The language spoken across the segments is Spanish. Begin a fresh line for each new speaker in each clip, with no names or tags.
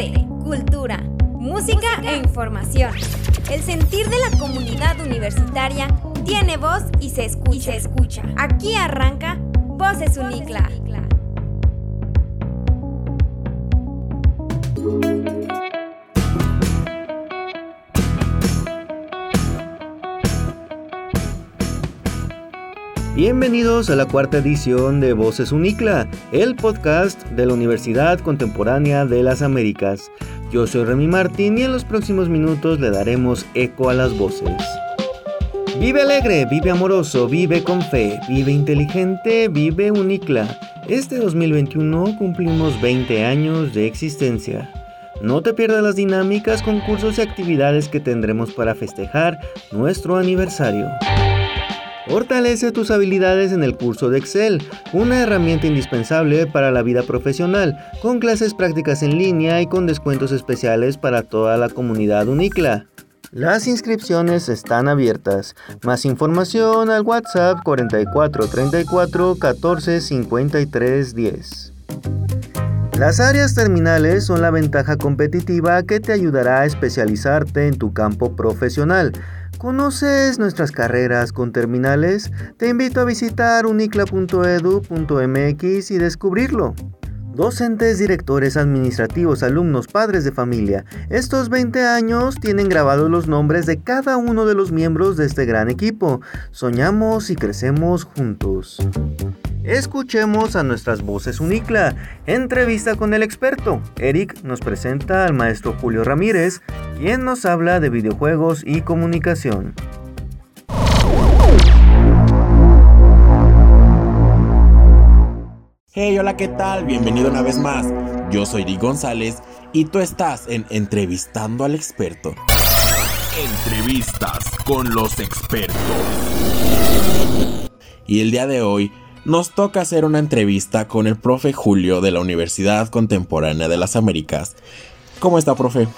arte, cultura, música e información. El sentir de la comunidad universitaria tiene voz y se escucha. escucha. Aquí arranca Voces Unicla.
Bienvenidos a la cuarta edición de Voces Unicla, el podcast de la Universidad Contemporánea de las Américas. Yo soy Remy Martín y en los próximos minutos le daremos eco a las voces. Vive alegre, vive amoroso, vive con fe, vive inteligente, vive Unicla. Este 2021 cumplimos 20 años de existencia. No te pierdas las dinámicas, concursos y actividades que tendremos para festejar nuestro aniversario. Fortalece tus habilidades en el curso de Excel, una herramienta indispensable para la vida profesional, con clases prácticas en línea y con descuentos especiales para toda la comunidad Unicla. Las inscripciones están abiertas. Más información al WhatsApp 4434 14 53 10. Las áreas terminales son la ventaja competitiva que te ayudará a especializarte en tu campo profesional. ¿Conoces nuestras carreras con terminales? Te invito a visitar unicla.edu.mx y descubrirlo. Docentes, directores, administrativos, alumnos, padres de familia, estos 20 años tienen grabados los nombres de cada uno de los miembros de este gran equipo. Soñamos y crecemos juntos. Escuchemos a nuestras voces Unicla. Entrevista con el experto. Eric nos presenta al maestro Julio Ramírez, quien nos habla de videojuegos y comunicación.
Hey, hola, ¿qué tal? Bienvenido una vez más. Yo soy Eric González y tú estás en Entrevistando al Experto. Entrevistas con los expertos. Y el día de hoy nos toca hacer una entrevista con el profe Julio de la Universidad Contemporánea de las Américas. ¿Cómo está, profe?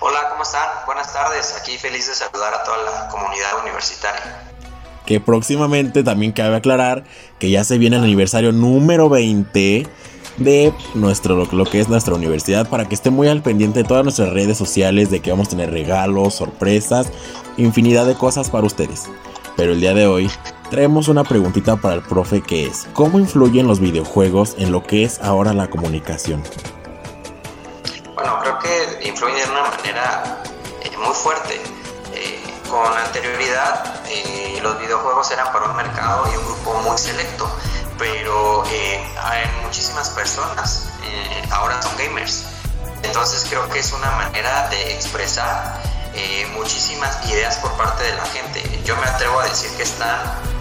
Hola, ¿cómo están? Buenas tardes. Aquí feliz de saludar a toda la comunidad universitaria.
Que próximamente también cabe aclarar que ya se viene el aniversario número 20 de nuestro lo que es nuestra universidad para que esté muy al pendiente de todas nuestras redes sociales de que vamos a tener regalos, sorpresas, infinidad de cosas para ustedes. Pero el día de hoy traemos una preguntita para el profe que es, ¿cómo influyen los videojuegos en lo que es ahora la comunicación?
Bueno, creo que influyen de una manera eh, muy fuerte. Eh, con anterioridad eh, los videojuegos eran para un mercado y un grupo muy selecto, pero hay muchísimas personas ahora son gamers. Entonces creo que es una manera de expresar muchísimas ideas por parte de la gente. Yo me atrevo a decir que están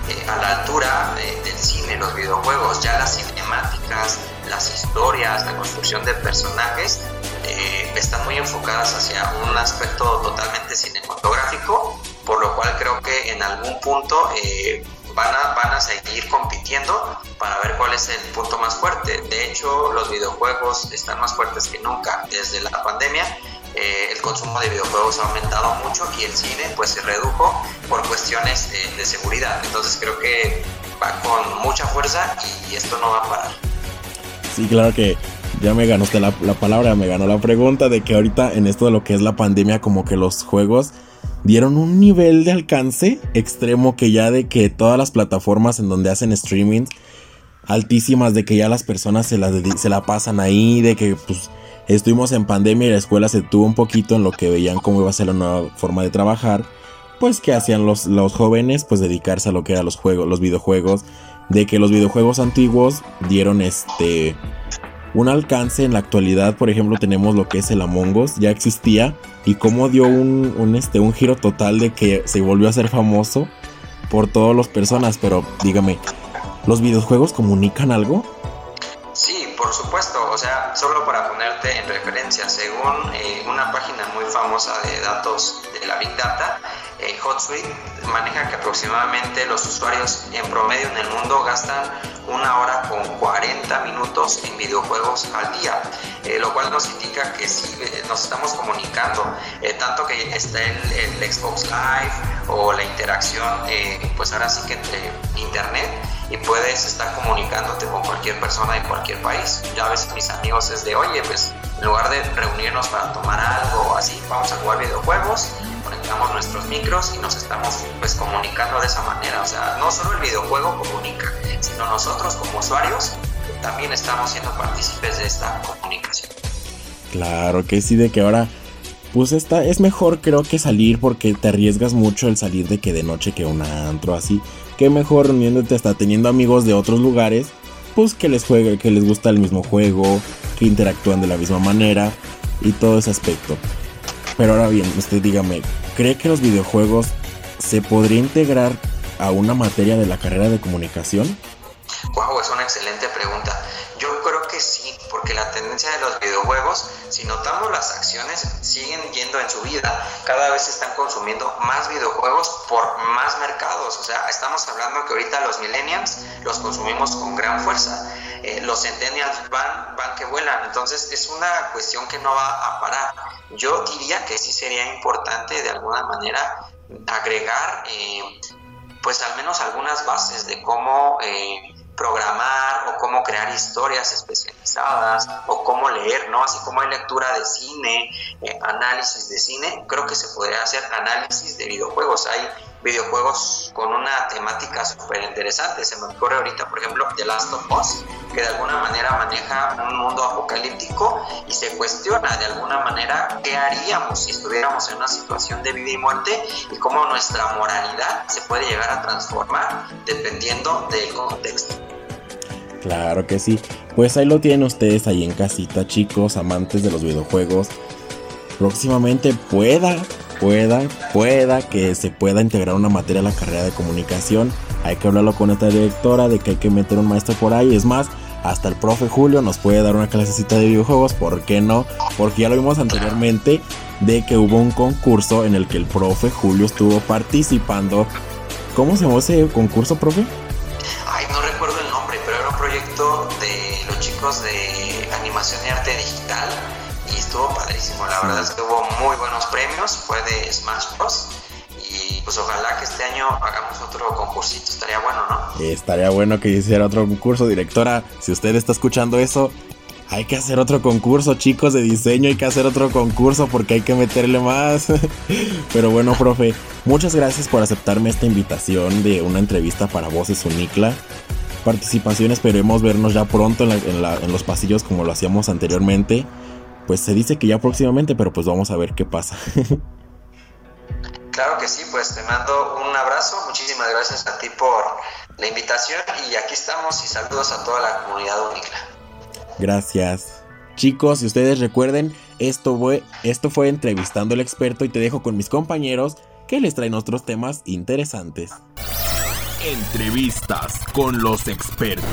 eh, a la altura del cine, los videojuegos, ya las cinemáticas, las historias, la construcción de personajes eh, están muy enfocadas hacia un aspecto totalmente cinematográfico, por lo cual creo que en algún punto eh, van, a, van a seguir compitiendo para ver cuál es el punto más fuerte. De hecho, los videojuegos están más fuertes que nunca desde la pandemia eh, el consumo de videojuegos ha aumentado mucho y el cine pues se redujo por cuestiones de seguridad. Entonces creo que va con mucha fuerza y, esto no va a parar.
Sí, claro que ya me ganó usted la, la, palabra, me ganó la pregunta de que ahorita en esto de lo que es la pandemia como que los juegos dieron un nivel de alcance extremo que ya de que todas las plataformas en donde hacen streaming altísimas de que ya las personas se la, se la pasan ahí, de que pues estuvimos en pandemia y la escuela se tuvo un poquito en lo que veían cómo iba a ser la nueva forma de trabajar, pues que hacían los, los jóvenes, pues dedicarse a lo que eran los juegos, los videojuegos, de que los videojuegos antiguos dieron este un alcance en la actualidad, por ejemplo, tenemos lo que es el Among Us, ya existía y cómo dio un, un, este, un giro total de que se volvió a ser famoso por todas las personas, pero dígame, ¿los videojuegos comunican algo?
Por supuesto, o sea, solo para ponerte en referencia, según eh, una página muy famosa de datos de la Big Data, eh, HotSuite maneja que aproximadamente los usuarios en promedio en el mundo gastan una hora con 40 minutos en videojuegos al día, eh, lo cual nos indica que sí eh, nos estamos comunicando, tanto que está el, el, Xbox Live o la interacción, pues ahora sí que entre internet y puedes estar comunicándote con cualquier persona de cualquier país. Ya a veces mis amigos es de, oye, pues en lugar de reunirnos para tomar algo así, vamos a jugar videojuegos, conectamos nuestros micros y nos estamos pues comunicando de esa manera. O sea, no solo el videojuego comunica, sino nosotros como usuarios también estamos siendo partícipes de esta comunicación.
Claro que sí, de que ahora pues está, es mejor creo que salir porque te arriesgas mucho el salir de que de noche que un antro así qué mejor reuniéndote hasta teniendo amigos de otros lugares, pues que les juegue, que les gusta el mismo juego, que interactúan de la misma manera y todo ese aspecto. Pero ahora bien, usted dígame, ¿cree que los videojuegos se podría integrar a una materia de la carrera de comunicación?
Wow, es una excelente pregunta. Yo creo que sí, porque la tendencia de los videojuegos, si notamos las acciones, siguen yendo en su vida. Cada vez están consumiendo más videojuegos por más mercados. O sea, estamos hablando que ahorita los millennials los consumimos con gran fuerza. Eh, los centennials van, van que vuelan. Entonces es una cuestión que no va a parar. Yo diría que sí sería importante de alguna manera agregar, eh, pues al menos algunas bases de cómo... Eh, programar o cómo crear historias especializadas o cómo leer, ¿no? Así como hay lectura de cine, eh, análisis de cine, creo que se podría hacer análisis de videojuegos. Hay videojuegos con una temática súper interesante. Se me ocurre ahorita, por ejemplo, The Last of Us, que de alguna manera maneja un mundo apocalíptico y se cuestiona de alguna manera qué haríamos si estuviéramos en una situación de vida y muerte y cómo nuestra moralidad se puede llegar a transformar dependiendo del contexto.
Claro que sí. Pues ahí lo tienen ustedes ahí en casita, chicos, amantes de los videojuegos. Próximamente pueda, pueda, pueda que se pueda integrar una materia a la carrera de comunicación. Hay que hablarlo con esta directora de que hay que meter un maestro por ahí. Es más, hasta el profe Julio nos puede dar una clasecita de videojuegos, ¿por qué no? Porque ya lo vimos anteriormente de que hubo un concurso en el que el profe Julio estuvo participando. ¿Cómo se llamó ese concurso, profe?
De los chicos de animación y arte digital y estuvo padrísimo. La verdad es que hubo muy buenos premios, fue de Smash Bros. Y pues ojalá que este año hagamos otro concursito, estaría bueno, ¿no?
Estaría bueno que hiciera otro concurso, directora. Si usted está escuchando eso, hay que hacer otro concurso, chicos de diseño, hay que hacer otro concurso porque hay que meterle más. Pero bueno, profe, muchas gracias por aceptarme esta invitación de una entrevista para Voces Unicla participación. Esperemos vernos ya pronto en, los pasillos como lo hacíamos anteriormente. Pues se dice que ya próximamente, pero pues vamos a ver qué pasa.
claro que sí, pues te mando un abrazo. Muchísimas gracias a ti por la invitación y aquí estamos y saludos a toda la comunidad Unicla.
Gracias. Chicos, si ustedes recuerden, esto fue, esto fue entrevistando al experto y te dejo con mis compañeros que les traen otros temas interesantes.
Entrevistas con los expertos.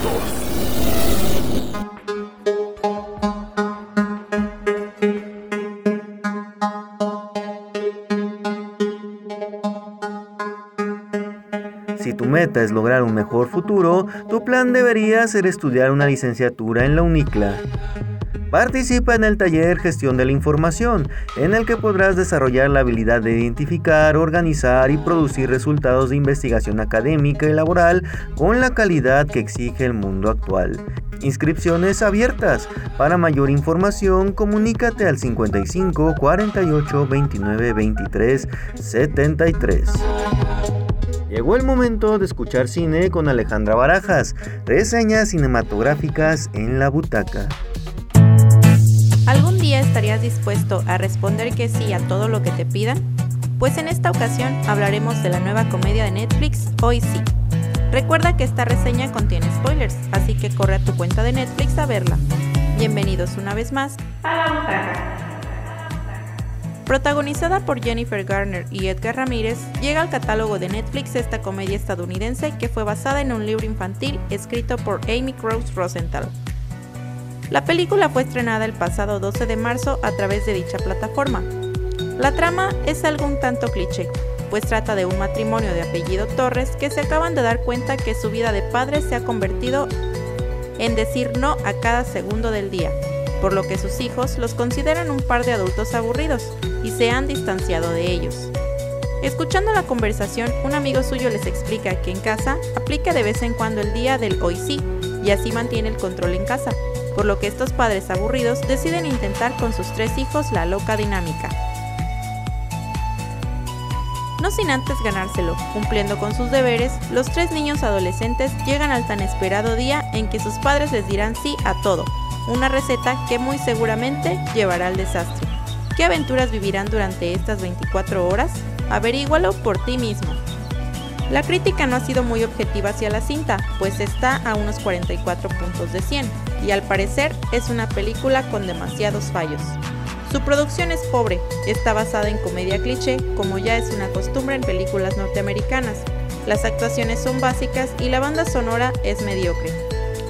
Si tu meta es lograr un mejor futuro, tu plan debería ser estudiar una licenciatura en la UNICLA. Participa en el taller Gestión de la Información, en el que podrás desarrollar la habilidad de identificar, organizar y producir resultados de investigación académica y laboral con la calidad que exige el mundo actual. Inscripciones abiertas. Para mayor información, comunícate al 55 48 29 23 73. Llegó el momento de escuchar cine con Alejandra Barajas, reseñas cinematográficas en la butaca.
¿Algún día estarías dispuesto a responder que sí a todo lo que te pidan? Pues en esta ocasión hablaremos de la nueva comedia de Netflix, Hoy sí. Recuerda que esta reseña contiene spoilers, así que corre a tu cuenta de Netflix a verla. Bienvenidos una vez más a la. Protagonizada por Jennifer Garner y Edgar Ramírez, llega al catálogo de Netflix esta comedia estadounidense que fue basada en un libro infantil escrito por Amy Krause Rosenthal. La película fue estrenada el pasado 12 de marzo a través de dicha plataforma. La trama es algo un tanto cliché, pues trata de un matrimonio de apellido Torres que se acaban de dar cuenta que su vida de padre se ha convertido en decir no a cada segundo del día, por lo que sus hijos los consideran un par de adultos aburridos y se han distanciado de ellos. Escuchando la conversación, un amigo suyo les explica que en casa aplica de vez en cuando el día del hoy sí y así mantiene el control en casa, por lo que estos padres aburridos deciden intentar con sus tres hijos la loca dinámica. No sin antes ganárselo, cumpliendo con sus deberes, los tres niños adolescentes llegan al tan esperado día en que sus padres les dirán sí a todo, una receta que muy seguramente llevará al desastre. ¿Qué aventuras vivirán durante estas 24 horas? Averígualo por ti mismo. La crítica no ha sido muy objetiva hacia la cinta, pues está a unos 44 puntos de 100, y al parecer es una película con demasiados fallos. Su producción es pobre, está basada en comedia cliché, como ya es una costumbre en películas norteamericanas. Las actuaciones son básicas y la banda sonora es mediocre.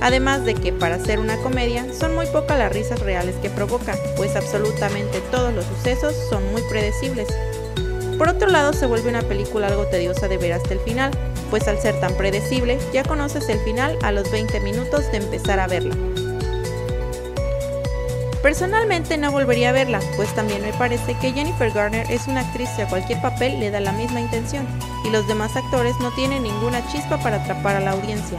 Además de que para ser una comedia son muy pocas las risas reales que provoca, pues absolutamente todos los sucesos son muy predecibles. Por otro lado, se vuelve una película algo tediosa de ver hasta el final, pues al ser tan predecible, ya conoces el final a los 20 minutos de empezar a verla. Personalmente no volvería a verla, pues también me parece que Jennifer Garner es una actriz que a cualquier papel le da la misma intención, y los demás actores no tienen ninguna chispa para atrapar a la audiencia.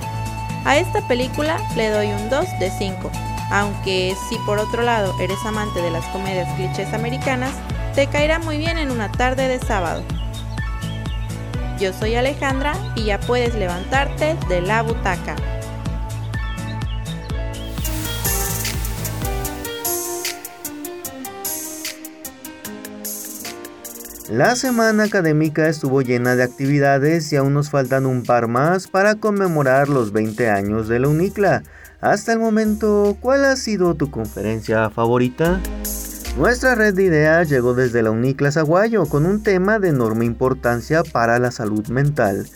A esta película le doy un 2 de 5, aunque si por otro lado eres amante de las comedias clichés americanas, te caerá muy bien en una tarde de sábado. Yo soy Alejandra y ya puedes levantarte de la butaca.
La semana académica estuvo llena de actividades y aún nos faltan un par más para conmemorar los 20 años de la UNICLA. Hasta el momento, ¿cuál ha sido tu conferencia favorita? Nuestra red de ideas llegó desde la UNICLA Zaguayo con un tema de enorme importancia para la salud mental.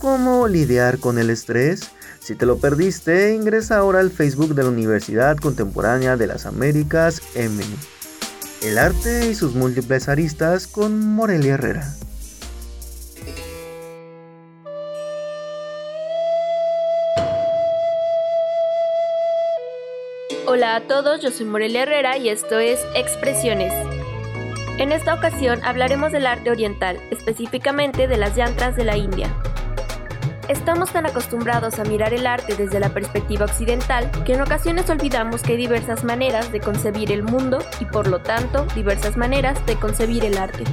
¿Cómo lidiar con el estrés? Si te lo perdiste, ingresa ahora al Facebook de la Universidad Contemporánea de las Américas M. El arte y sus múltiples aristas con Morelia Herrera.
Hola a todos, yo soy Morelia Herrera y esto es Expresiones. En esta ocasión hablaremos del arte oriental, específicamente de las yantras de la India. Estamos tan acostumbrados a mirar el arte desde la perspectiva occidental que en ocasiones olvidamos que hay diversas maneras de concebir el mundo y por lo tanto diversas maneras de concebir el arte.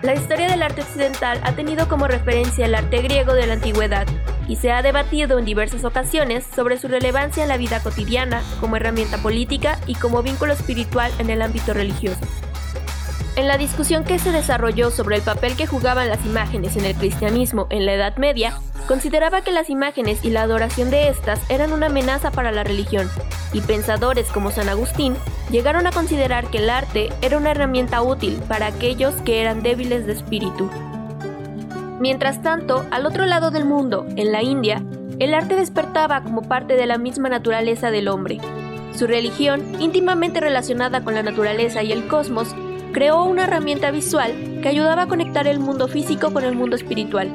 La historia del arte occidental ha tenido como referencia el arte griego de la antigüedad y se ha debatido en diversas ocasiones sobre su relevancia en la vida cotidiana como herramienta política y como vínculo espiritual en el ámbito religioso. En la discusión que se desarrolló sobre el papel que jugaban las imágenes en el cristianismo en la Edad Media, consideraba que las imágenes y la adoración de estas eran una amenaza para la religión, y pensadores como San Agustín llegaron a considerar que el arte era una herramienta útil para aquellos que eran débiles de espíritu. Mientras tanto, al otro lado del mundo, en la India, el arte despertaba como parte de la misma naturaleza del hombre. Su religión, íntimamente relacionada con la naturaleza y el cosmos, creó una herramienta visual que ayudaba a conectar el mundo físico con el mundo espiritual.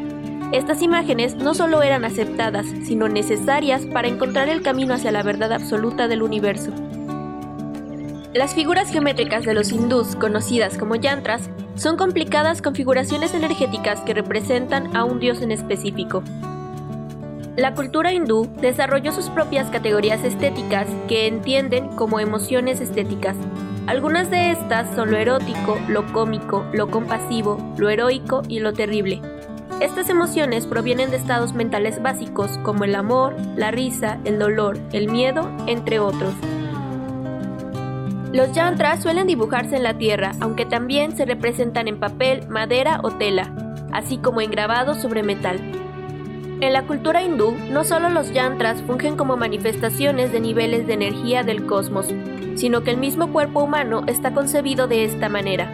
Estas imágenes no solo eran aceptadas, sino necesarias para encontrar el camino hacia la verdad absoluta del universo. Las figuras geométricas de los hindús, conocidas como yantras, son complicadas configuraciones energéticas que representan a un dios en específico. La cultura hindú desarrolló sus propias categorías estéticas que entienden como emociones estéticas, algunas de estas son lo erótico, lo cómico, lo compasivo, lo heroico y lo terrible. Estas emociones provienen de estados mentales básicos como el amor, la risa, el dolor, el miedo, entre otros. Los yantras suelen dibujarse en la tierra, aunque también se representan en papel, madera o tela, así como en grabados sobre metal. En la cultura hindú, no solo los yantras fungen como manifestaciones de niveles de energía del cosmos, sino que el mismo cuerpo humano está concebido de esta manera.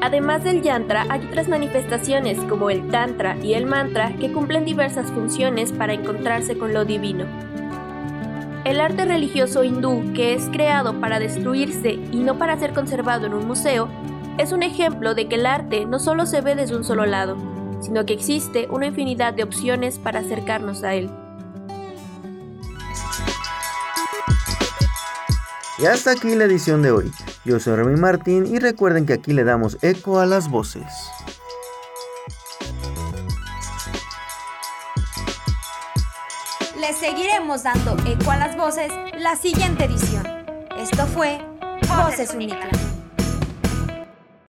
Además del yantra, hay otras manifestaciones como el tantra y el mantra que cumplen diversas funciones para encontrarse con lo divino. El arte religioso hindú, que es creado para destruirse y no para ser conservado en un museo, es un ejemplo de que el arte no solo se ve desde un solo lado, sino que existe una infinidad de opciones para acercarnos a él.
Y hasta aquí la edición de hoy. Yo soy Remy Martín y recuerden que aquí le damos eco a las voces.
Le seguiremos dando eco a las voces la siguiente edición. Esto fue Voces Unicla.